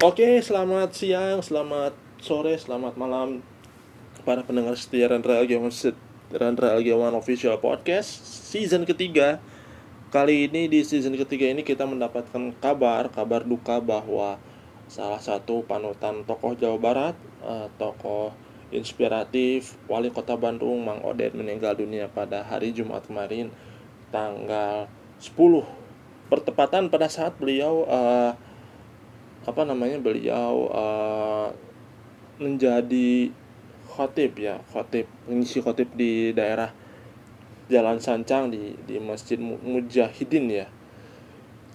Oke, selamat siang, selamat sore, selamat malam para pendengar setia Rendra Algiawan Rendra Algiawan Official Podcast season ketiga. Kali ini di season ketiga ini kita mendapatkan kabar, kabar duka bahwa salah satu panutan tokoh Jawa Barat, uh, tokoh inspiratif Wali Kota Bandung Mang Odet meninggal dunia pada hari Jumat kemarin tanggal 10 pertepatan pada saat beliau uh, apa namanya beliau uh, menjadi khotib ya khotib mengisi khotib di daerah Jalan Sancang di di Masjid Mujahidin ya.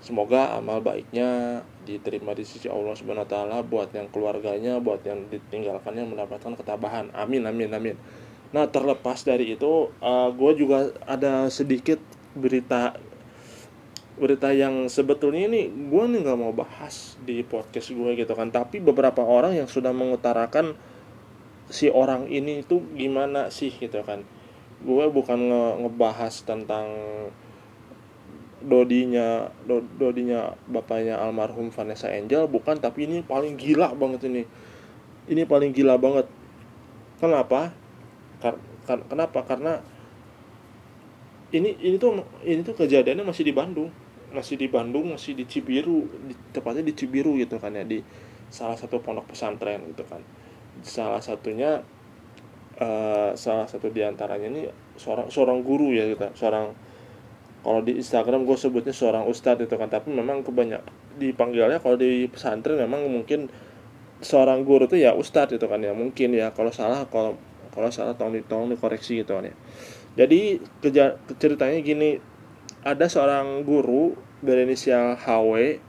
Semoga amal baiknya diterima di sisi Allah Subhanahu wa taala buat yang keluarganya buat yang ditinggalkannya mendapatkan ketabahan. Amin amin amin. Nah terlepas dari itu uh, gue juga ada sedikit berita berita yang sebetulnya ini gue nih nggak mau bahas di podcast gue gitu kan. Tapi beberapa orang yang sudah mengutarakan si orang ini itu gimana sih gitu kan. Gue bukan nge ngebahas tentang dodinya do, dodinya bapaknya almarhum Vanessa Angel bukan tapi ini paling gila banget ini. Ini paling gila banget. Kenapa? Kar kenapa? Karena ini ini tuh ini tuh kejadiannya masih di Bandung. Masih di Bandung masih di Cibiru di, tepatnya di Cibiru gitu kan ya di salah satu pondok pesantren gitu kan. Salah satunya uh, salah satu di antaranya ini seorang seorang guru ya gitu seorang kalau di Instagram gue sebutnya seorang ustadz itu kan tapi memang kebanyak dipanggilnya kalau di pesantren memang mungkin seorang guru itu ya ustadz itu kan ya mungkin ya kalau salah kalau kalau salah tolong, tolong dikoreksi gitu kan ya jadi ceritanya gini. Ada seorang guru berinisial HW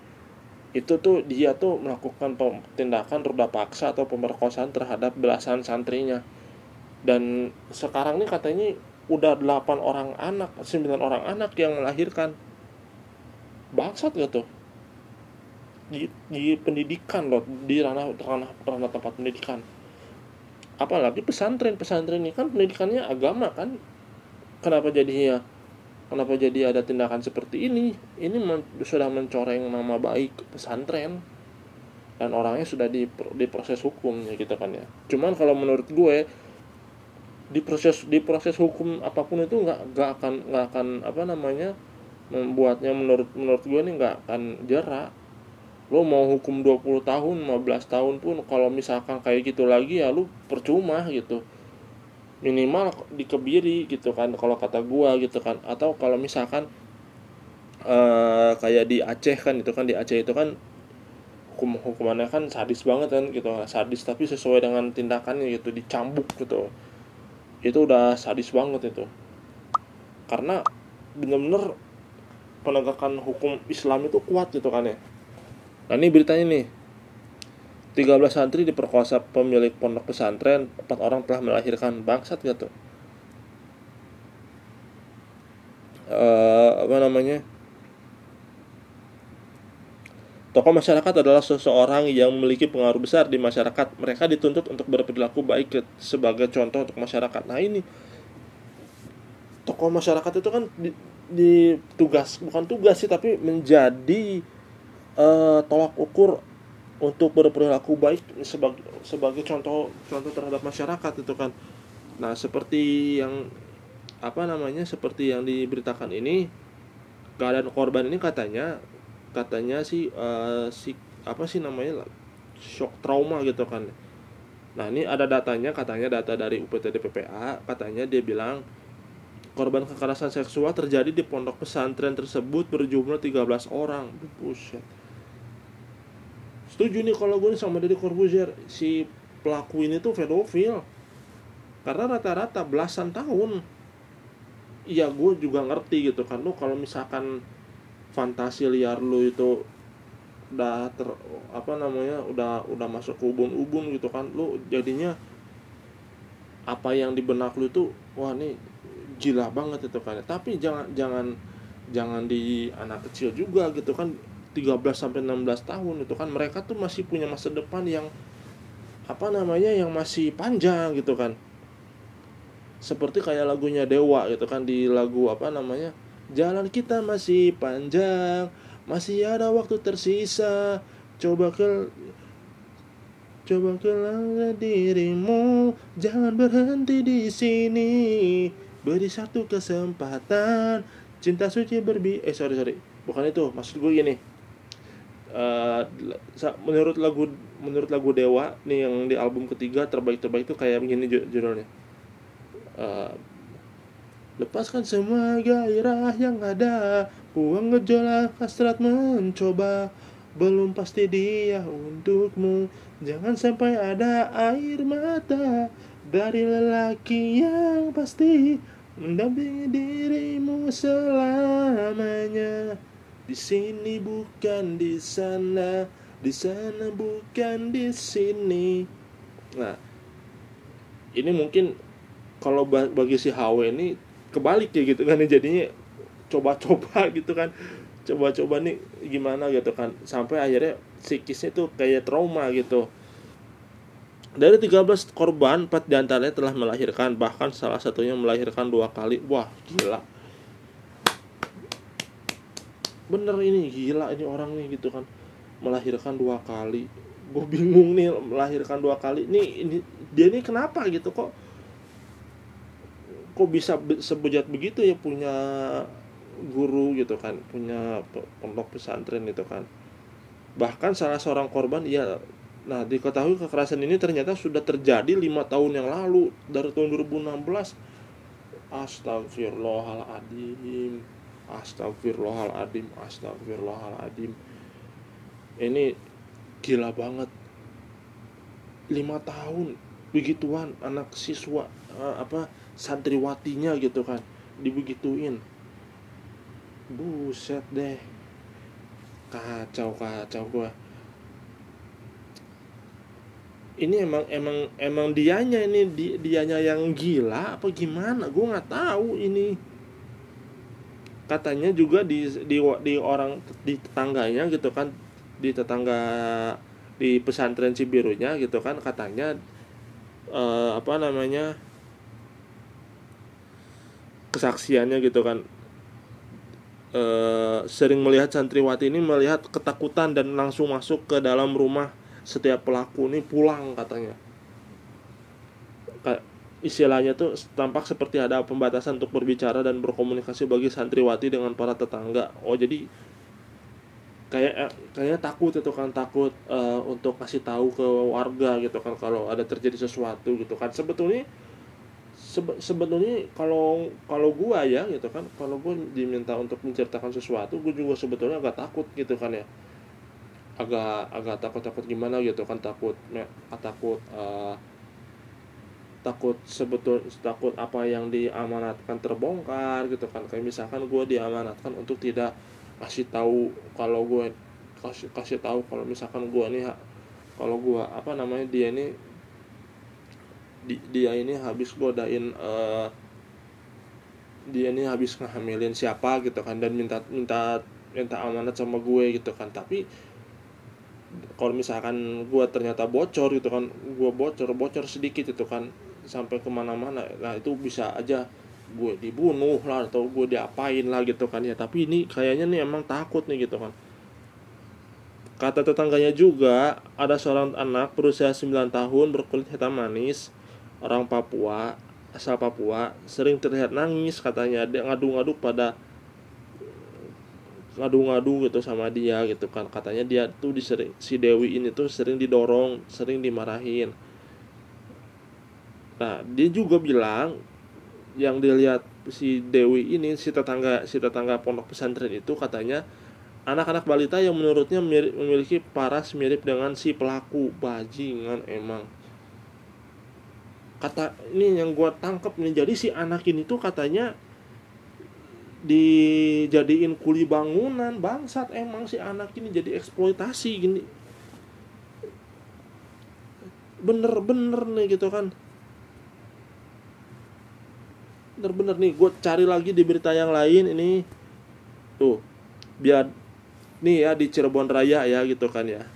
itu tuh dia tuh melakukan tindakan ruda paksa atau pemerkosaan terhadap belasan santrinya. Dan sekarang ini katanya udah 8 orang anak 9 orang anak yang melahirkan. Bangsat gak tuh? Di, di pendidikan loh di ranah ranah ranah tempat pendidikan. Apalagi pesantren pesantren ini kan pendidikannya agama kan kenapa jadinya kenapa jadi ada tindakan seperti ini? Ini men sudah mencoreng nama baik pesantren. Dan orangnya sudah di diproses hukum ya gitu kan ya. Cuman kalau menurut gue di proses di proses hukum apa pun itu nggak nggak akan nggak akan apa namanya membuatnya menurut menurut gue ini nggak akan jerak lo mau hukum 20 tahun 15 tahun pun kalau misalkan kayak gitu lagi ya lu percuma gitu minimal dikebiri gitu kan kalau kata gua gitu kan. Atau kalau misalkan uh, kayak di Aceh kan itu kan di Aceh itu kan hukum hukumannya kan sadis banget kan gitu sadis tapi sesuai dengan tindakannya gitu dicambuk gitu. Itu udah sadis banget itu. Karena bener-bener penegakan hukum Islam itu kuat gitu kan ya. Nah ini beritanya nih 13 santri diperkosa pemilik pondok pesantren, empat orang telah melahirkan bangsat gitu. Uh, apa namanya? Tokoh masyarakat adalah seseorang yang memiliki pengaruh besar di masyarakat. Mereka dituntut untuk berperilaku baik sebagai contoh untuk masyarakat. Nah ini tokoh masyarakat itu kan di, di tugas bukan tugas sih tapi menjadi uh, tolak ukur untuk berperilaku baik sebagai sebagai contoh contoh terhadap masyarakat itu kan. Nah seperti yang apa namanya seperti yang diberitakan ini keadaan korban ini katanya katanya sih uh, si apa sih namanya shock trauma gitu kan. Nah ini ada datanya katanya data dari UPTD PPA katanya dia bilang korban kekerasan seksual terjadi di pondok pesantren tersebut berjumlah 13 orang. Buset setuju nih kalau gue sama Deddy Corbuzier. Si pelaku ini tuh pedofil. Karena rata-rata belasan tahun iya gue juga ngerti gitu kan. Lo kalau misalkan fantasi liar lu itu udah ter apa namanya udah udah masuk ubun-ubun gitu kan lu jadinya apa yang di benak lu itu wah nih gila banget itu kan. Tapi jangan jangan jangan di anak kecil juga gitu kan 13 sampai 16 tahun itu kan mereka tuh masih punya masa depan yang apa namanya yang masih panjang gitu kan seperti kayak lagunya Dewa gitu kan di lagu apa namanya jalan kita masih panjang masih ada waktu tersisa coba ke Coba keluar dirimu, jangan berhenti di sini. Beri satu kesempatan, cinta suci berbi. Eh sorry sorry, bukan itu. Maksud gue gini. Uh, menurut lagu menurut lagu Dewa nih yang di album ketiga terbaik terbaik itu kayak begini judulnya. Uh, lepaskan semua gairah yang ada, buang gejolak hasrat mencoba. Belum pasti dia untukmu. Jangan sampai ada air mata Dari lelaki yang pasti Mendampingi dirimu selamanya Di sini bukan di sana Di sana bukan di sini. Nah Ini mungkin Kalau bagi si HW ini Kebalik ya gitu kan Jadinya coba-coba gitu kan. Coba-coba nih gimana gitu kan. Sampai akhirnya psikisnya tuh kayak trauma gitu. Dari 13 korban 4 di antaranya telah melahirkan. Bahkan salah satunya melahirkan dua kali. Wah gila bener ini gila ini orang nih gitu kan. Melahirkan dua kali. Gue bingung nih melahirkan dua kali. Nih ini dia ini kenapa gitu? Kok kok bisa sebejat begitu ya punya guru gitu kan? Punya pondok pesantren itu kan? Bahkan salah seorang korban ya nah diketahui kekerasan ini ternyata sudah terjadi lima tahun yang lalu dari tahun 2016 astagfirullahaladzim astagfirullahaladzim astagfirullahaladzim ini gila banget. Lima tahun begituan anak siswa eh, apa santriwatinya gitu kan dibegituin. Buset deh. Kacau kacau gua. Ini emang emang emang dianya ini di, dianya yang gila apa gimana? Gue nggak tahu ini katanya juga di di di orang di tetangganya gitu kan di tetangga di pesantren Cibirunya gitu kan katanya eh, apa namanya kesaksiannya gitu kan Eh, sering melihat santriwati ini melihat ketakutan dan langsung masuk ke dalam rumah setiap pelaku ini pulang katanya istilahnya tuh tampak seperti ada pembatasan untuk berbicara dan berkomunikasi bagi santriwati dengan para tetangga. Oh jadi kayak eh, kayaknya takut itu kan takut uh, untuk kasih tahu ke warga gitu kan kalau ada terjadi sesuatu gitu kan. Sebetulnya sebe sebetulnya kalau kalau gua ya gitu kan kalau gua diminta untuk menceritakan sesuatu gua juga sebetulnya agak takut gitu kan ya. Agak agak takut takut gimana gitu kan takut ya, takut uh, takut sebetul takut apa yang diamanatkan terbongkar gitu kan. Kayak misalkan gue diamanatkan untuk tidak kasih tahu kalau gue kasih kasih tahu kalau misalkan gue nih kalau gue apa namanya dia ini di, dia ini habis godain uh, dia ini habis ngehamilin siapa gitu kan dan minta minta minta amanat sama gue gitu kan. Tapi kalau misalkan gue ternyata bocor gitu kan gue bocor bocor sedikit itu kan sampai ke mana-mana. Nah itu bisa aja gue dibunuh lah atau gue diapain lah gitu kan ya. Tapi ini kayaknya nih emang takut nih gitu kan. Kata tetangganya juga ada seorang anak berusia 9 tahun berkulit hitam manis orang Papua asal Papua sering terlihat nangis katanya. Dia ngadu-ngadu pada ngadu-ngadu gitu sama dia gitu kan. Katanya dia tuh disering, si Dewi ini tuh sering didorong sering dimarahin nah dia juga bilang yang dilihat si Dewi ini si tetangga si tetangga pondok pesantren itu katanya anak-anak balita yang menurutnya memiliki paras mirip dengan si pelaku. Bajingan emang. Kata ini yang gue tangkep nih jadi si anak ini tuh katanya dijadiin kuli bangunan. Bangsat emang si anak ini jadi eksploitasi gini. Bener-bener nih gitu kan bener-bener nih gue cari lagi di berita yang lain ini. Tuh biar nih ya di Cirebon Raya ya gitu kan ya.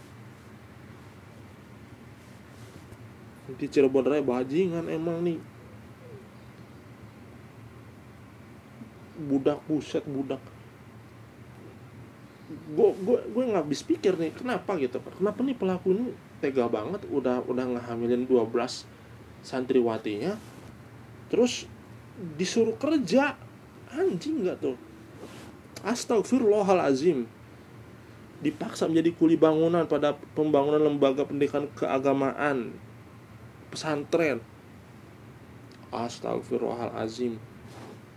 Di Cirebon Raya bajingan emang nih. Budak buset budak. Gue gue gue nggak habis pikir nih kenapa gitu kenapa nih pelaku ini tega banget udah udah ngehamilin 12 santriwatinya. Terus disuruh kerja. Anjing nggak tuh? Astagfirullahalazim dipaksa menjadi kuli bangunan pada pembangunan lembaga pendidikan keagamaan. Pesantren. Astagfirullahalazim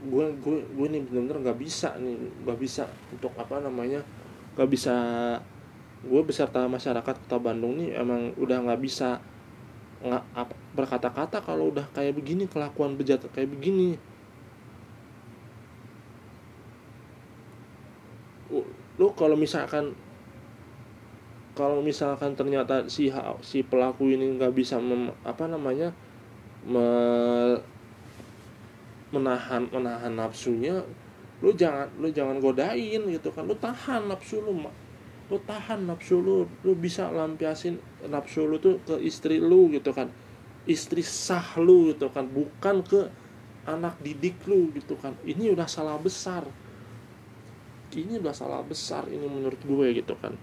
gue gue gue nih bener-bener nggak bisa nih nggak bisa untuk apa namanya nggak bisa gue beserta masyarakat kota Bandung nih emang udah nggak bisa nggak berkata-kata kalau udah kayak begini kelakuan bejat kayak begini. Lo kalau misalkan kalau misalkan ternyata si si pelaku ini nggak bisa mem, apa namanya me, menahan menahan nafsunya lu jangan lu jangan godain gitu kan lu tahan nafsu lu lu tahan nafsu lu lu bisa lampiasin nafsu lu tuh ke istri lu gitu kan. Istri sah lu gitu kan bukan ke anak didik lu gitu kan. Ini udah salah besar. Ini udah salah besar ini menurut gue gitu kan.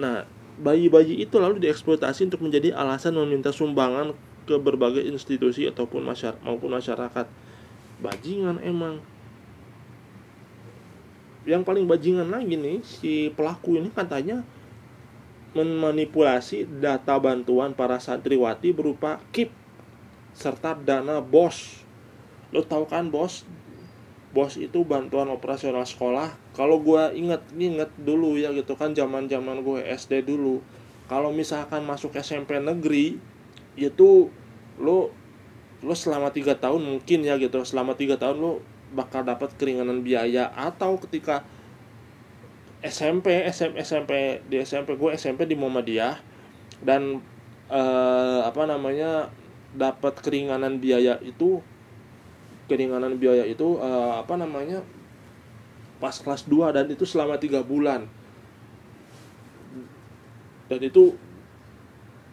Nah bayi-bayi itu lalu dieksploitasi untuk menjadi alasan meminta sumbangan ke berbagai institusi ataupun masyarakat maupun masyarakat. Bajingan emang yang paling bajingan lagi nih si pelaku ini katanya memanipulasi data bantuan para santriwati berupa KIP serta dana BOS. Lo tau kan BOS? BOS itu bantuan operasional sekolah. Kalau gue inget inget dulu ya gitu kan zaman zaman gue SD dulu. Kalau misalkan masuk SMP negeri itu lo lo selama tiga tahun mungkin ya gitu selama tiga tahun lo bakal dapat keringanan biaya atau ketika SMP SMP SMP di SMP gue SMP di Muhammadiyah dan eh, apa namanya dapat keringanan biaya itu keringanan biaya itu eh, apa namanya pas kelas 2 dan itu selama tiga bulan. Dan itu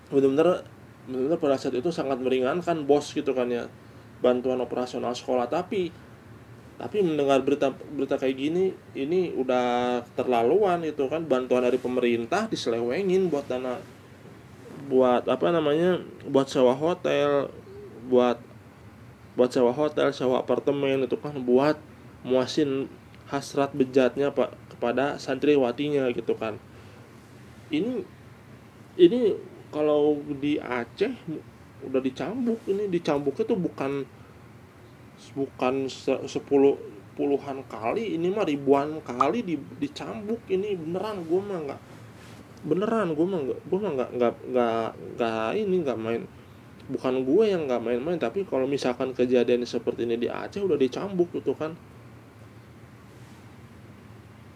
benar-benar benar-benar pada saat itu sangat meringankan bos gitu kan ya bantuan operasional sekolah. Tapi tapi mendengar berita berita kayak gini ini udah terlaluan itu kan. Bantuan dari pemerintah diselewengin buat dana buat apa namanya buat sewa hotel buat buat sewa hotel sewa apartemen itu kan buat muasin hasrat bejatnya pak kepada santriwatinya gitu kan. Ini ini kalau di Aceh udah dicambuk ini dicambuknya tuh bukan bukan sepuluh puluhan kali ini mah ribuan kali di, dicambuk ini beneran gue mah nggak beneran gue mah nggak gue mah nggak nggak nggak nggak ini nggak main bukan gue yang nggak main-main tapi kalau misalkan kejadian seperti ini di Aceh udah dicambuk gitu kan.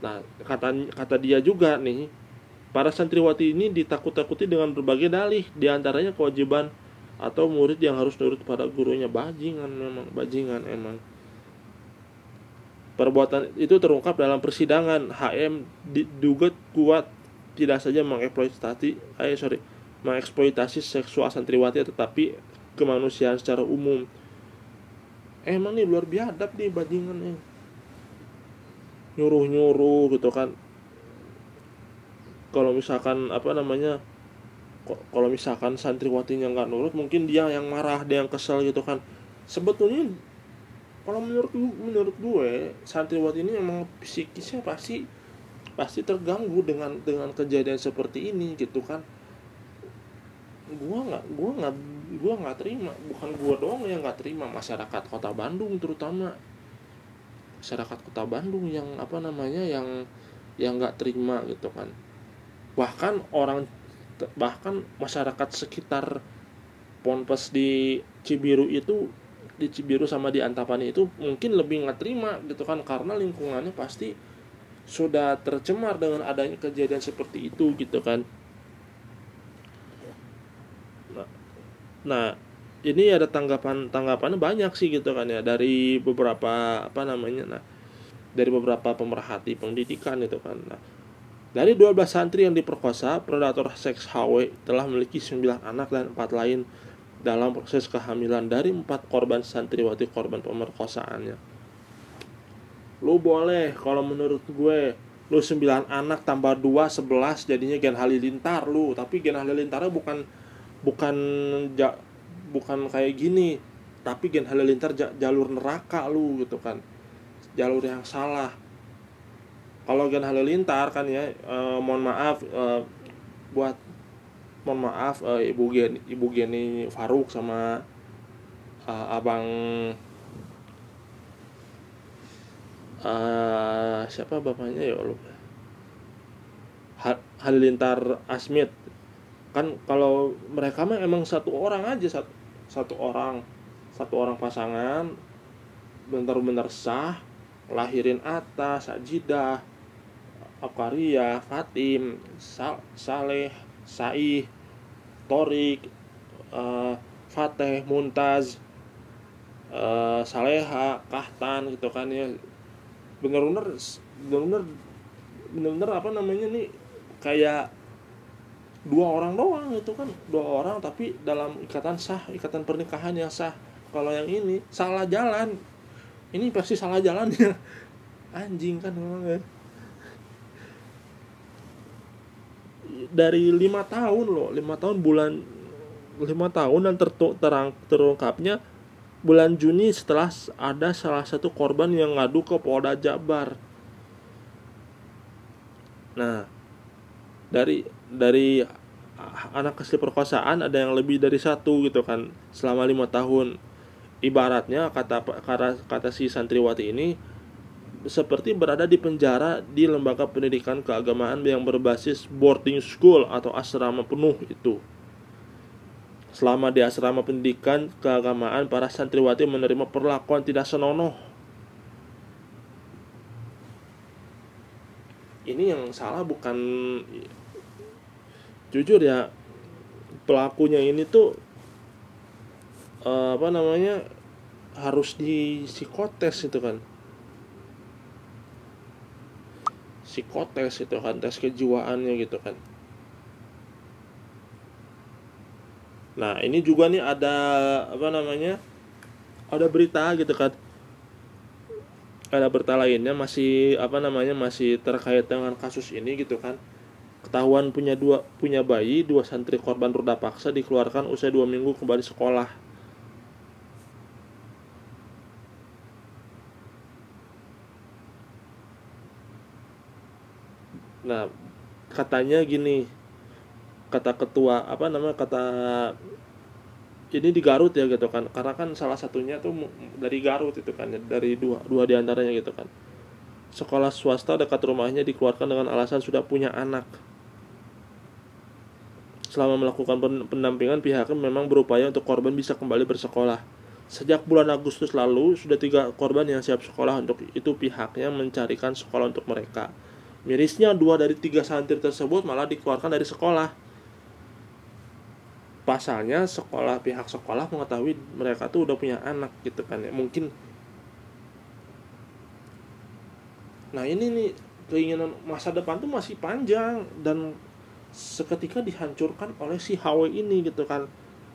Nah kata kata dia juga nih para santriwati ini ditakut-takuti dengan berbagai dalih di antaranya kewajiban atau murid yang harus nurut pada gurunya. Bajingan memang bajingan emang. Perbuatan itu terungkap dalam persidangan. HM diduga kuat tidak saja mengeksploitasi eh sorry mengeksploitasi seksual santriwati tetapi kemanusiaan secara umum. Emang nih luar biadab nih bajingan nih nyuruh nyuruh gitu kan. Kalau misalkan apa namanya kalau misalkan santriwatinya nggak nurut mungkin dia yang marah dia yang kesel gitu kan. Sebetulnya kalau menurut menurut gue santriwati ini emang psikisnya pasti pasti terganggu dengan dengan kejadian seperti ini gitu kan. Gua nggak gua nggak gua nggak terima. Bukan gua doang yang nggak terima masyarakat kota Bandung terutama. Masyarakat kota Bandung yang apa namanya yang yang nggak terima gitu kan. Bahkan orang bahkan masyarakat sekitar Ponpes di Cibiru itu di Cibiru sama di Antapani itu mungkin lebih nggak terima gitu kan karena lingkungannya pasti sudah tercemar dengan adanya kejadian seperti itu gitu kan. Nah, nah ini ada tanggapan tanggapannya banyak sih gitu kan ya dari beberapa apa namanya nah dari beberapa pemerhati pendidikan itu kan. Nah dari 12 santri yang diperkosa, predator seks HW telah memiliki 9 anak dan 4 lain dalam proses kehamilan dari 4 korban santriwati korban pemerkosaannya. Lu boleh kalau menurut gue lu 9 anak tambah 2 11 jadinya Gen Halilintar lu. Tapi Gen Halilintarnya bukan bukan ja, bukan kayak gini. Tapi Gen Halilintar jalur neraka lu gitu kan. Jalur yang salah kalau Gen Halilintar kan ya eh, mohon maaf eh, buat mohon maaf eh, ibu Gen ibu Geni Faruk sama eh, abang uh, siapa bapaknya ya lupa. Halilintar Asmit. Kan kalau mereka mah emang satu orang aja satu satu orang satu orang pasangan benar-benar sah lahirin Atta, Sajidah, Akaria, Fatim, Sal Saleh, Saih, Torik, uh, Fateh, Muntaz, uh, Saleha, Kahtan gitu kan ya. Bener-bener bener-bener bener-bener apa namanya nih kayak dua orang doang itu kan. Dua orang tapi dalam ikatan sah ikatan pernikahan yang sah. Kalau yang ini salah jalan. Ini pasti salah jalannya anjing kan memang kan dari lima tahun loh lima tahun bulan lima tahun dan terang terungkapnya bulan Juni setelah ada salah satu korban yang ngadu ke Polda Jabar. Nah, dari dari anak asli perkosaan ada yang lebih dari satu gitu kan selama lima tahun. Ibaratnya kata kata kata si santriwati ini seperti berada di penjara di lembaga pendidikan keagamaan yang berbasis boarding school atau asrama penuh itu. Selama di asrama pendidikan keagamaan, para santriwati menerima perlakuan tidak senonoh. Ini yang salah bukan jujur ya pelakunya ini tuh uh, apa namanya harus di psikotes itu kan psikotes itu kan tes kejiwaannya gitu kan. Nah ini juga nih ada apa namanya ada berita gitu kan. Ada berita lainnya masih apa namanya masih terkait dengan kasus ini gitu kan. Ketahuan punya dua punya bayi dua santri korban ruda paksa dikeluarkan usai dua minggu kembali sekolah nah katanya gini kata ketua apa namanya kata ini di Garut ya gitu kan. Karena kan salah satunya tuh dari Garut itu kan dari dua dua di antaranya gitu kan. Sekolah swasta dekat rumahnya dikeluarkan dengan alasan sudah punya anak. Selama melakukan pendampingan pihaknya memang berupaya untuk korban bisa kembali bersekolah. Sejak bulan Agustus lalu sudah tiga korban yang siap sekolah untuk itu pihaknya mencarikan sekolah untuk mereka mirisnya dua dari tiga santri tersebut malah dikeluarkan dari sekolah. Pasalnya sekolah pihak sekolah mengetahui mereka tuh udah punya anak gitu kan ya mungkin. Nah ini nih keinginan masa depan tuh masih panjang dan seketika dihancurkan oleh si HW ini gitu kan.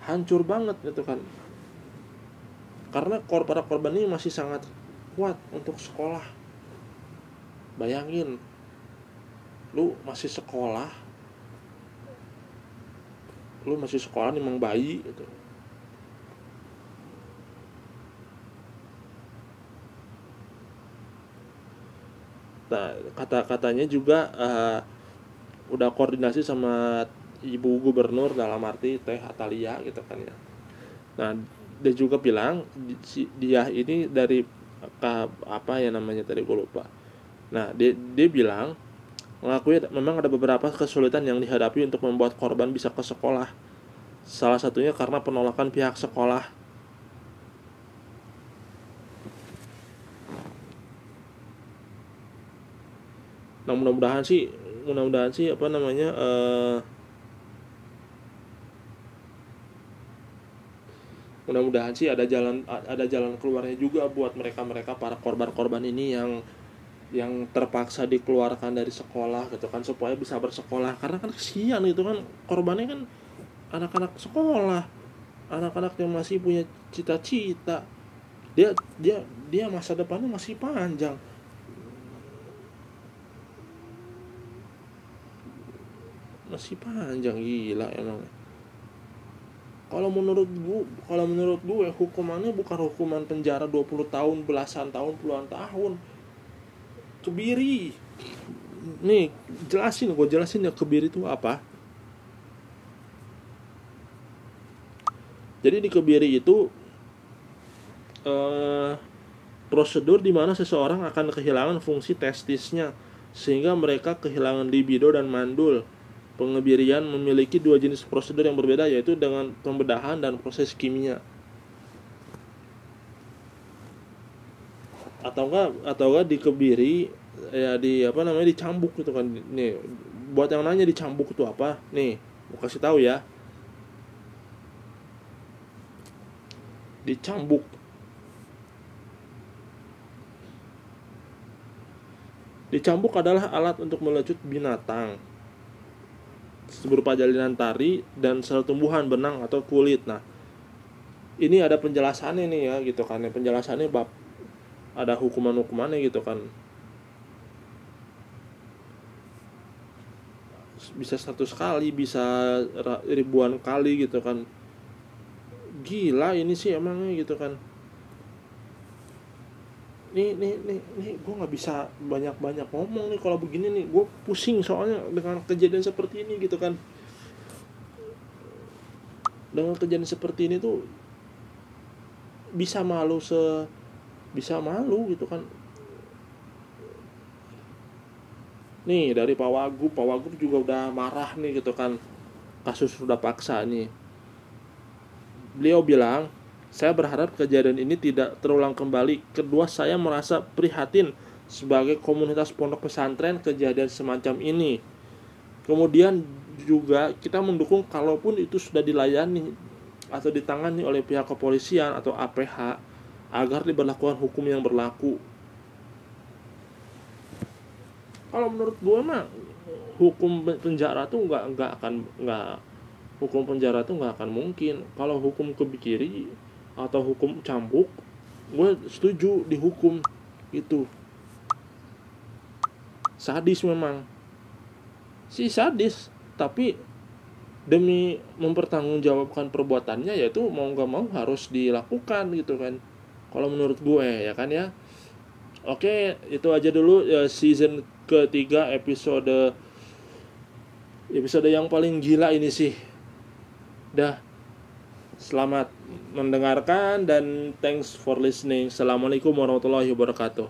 Hancur banget gitu kan. Karena para korban ini masih sangat kuat untuk sekolah. Bayangin lu masih sekolah lu masih sekolah emang bayi gitu. Nah kata-katanya juga uh, udah koordinasi sama ibu gubernur dalam arti teh Atalia gitu kan ya. Nah dia juga bilang dia ini dari apa ya namanya tadi gue lupa. Nah dia dia bilang mengakui memang ada beberapa kesulitan yang dihadapi untuk membuat korban bisa ke sekolah. Salah satunya karena penolakan pihak sekolah. Nah mudah-mudahan sih, mudah-mudahan sih apa namanya uh, mudah-mudahan sih ada jalan ada jalan keluarnya juga buat mereka-mereka para korban-korban ini yang yang terpaksa dikeluarkan dari sekolah gitu kan supaya bisa bersekolah. Karena kan kesian itu kan korbannya kan anak-anak sekolah. Anak-anak yang masih punya cita-cita. Dia dia dia masa depannya masih panjang. Masih panjang gila emang. Kalau menurut gue kalau menurut gue hukumannya bukan hukuman penjara 20 tahun belasan tahun puluhan tahun kebiri nih jelasin gue jelasin ya kebiri itu apa jadi di kebiri itu eh, prosedur di mana seseorang akan kehilangan fungsi testisnya sehingga mereka kehilangan libido dan mandul. Pengebirian memiliki dua jenis prosedur yang berbeda yaitu dengan pembedahan dan proses kimia. Atau enggak atau enggak dikebiri ya di apa namanya dicambuk gitu kan. Nih, buat yang nanya dicambuk itu apa? Nih, mau kasih tahu ya. Dicambuk Dicambuk adalah alat untuk melecut binatang berupa jalinan tari dan sel tumbuhan benang atau kulit. Nah, ini ada penjelasannya nih ya gitu kan. Penjelasannya bab ada hukuman-hukumannya gitu kan. Bisa satu kali, bisa ribuan kali gitu kan. Gila ini sih emangnya gitu kan nih nih nih nih gue nggak bisa banyak banyak ngomong nih kalau begini nih gue pusing soalnya dengan kejadian seperti ini gitu kan dengan kejadian seperti ini tuh bisa malu se bisa malu gitu kan nih dari Pak Wagub Pak Wagub juga udah marah nih gitu kan kasus sudah paksa nih beliau bilang saya berharap kejadian ini tidak terulang kembali. Kedua, saya merasa prihatin sebagai komunitas pondok pesantren kejadian semacam ini. Kemudian juga kita mendukung kalaupun itu sudah dilayani atau ditangani oleh pihak kepolisian atau APH agar diberlakukan hukum yang berlaku. Kalau menurut gue mah hukum penjara tuh nggak nggak akan nggak hukum penjara tuh nggak akan mungkin. Kalau hukum kebiri atau hukum cambuk gue setuju dihukum itu sadis memang si sadis tapi demi mempertanggungjawabkan perbuatannya yaitu mau nggak mau harus dilakukan gitu kan kalau menurut gue ya kan ya oke itu aja dulu ya, season ketiga episode episode yang paling gila ini sih dah selamat mendengarkan dan thanks for listening. Assalamualaikum warahmatullahi wabarakatuh.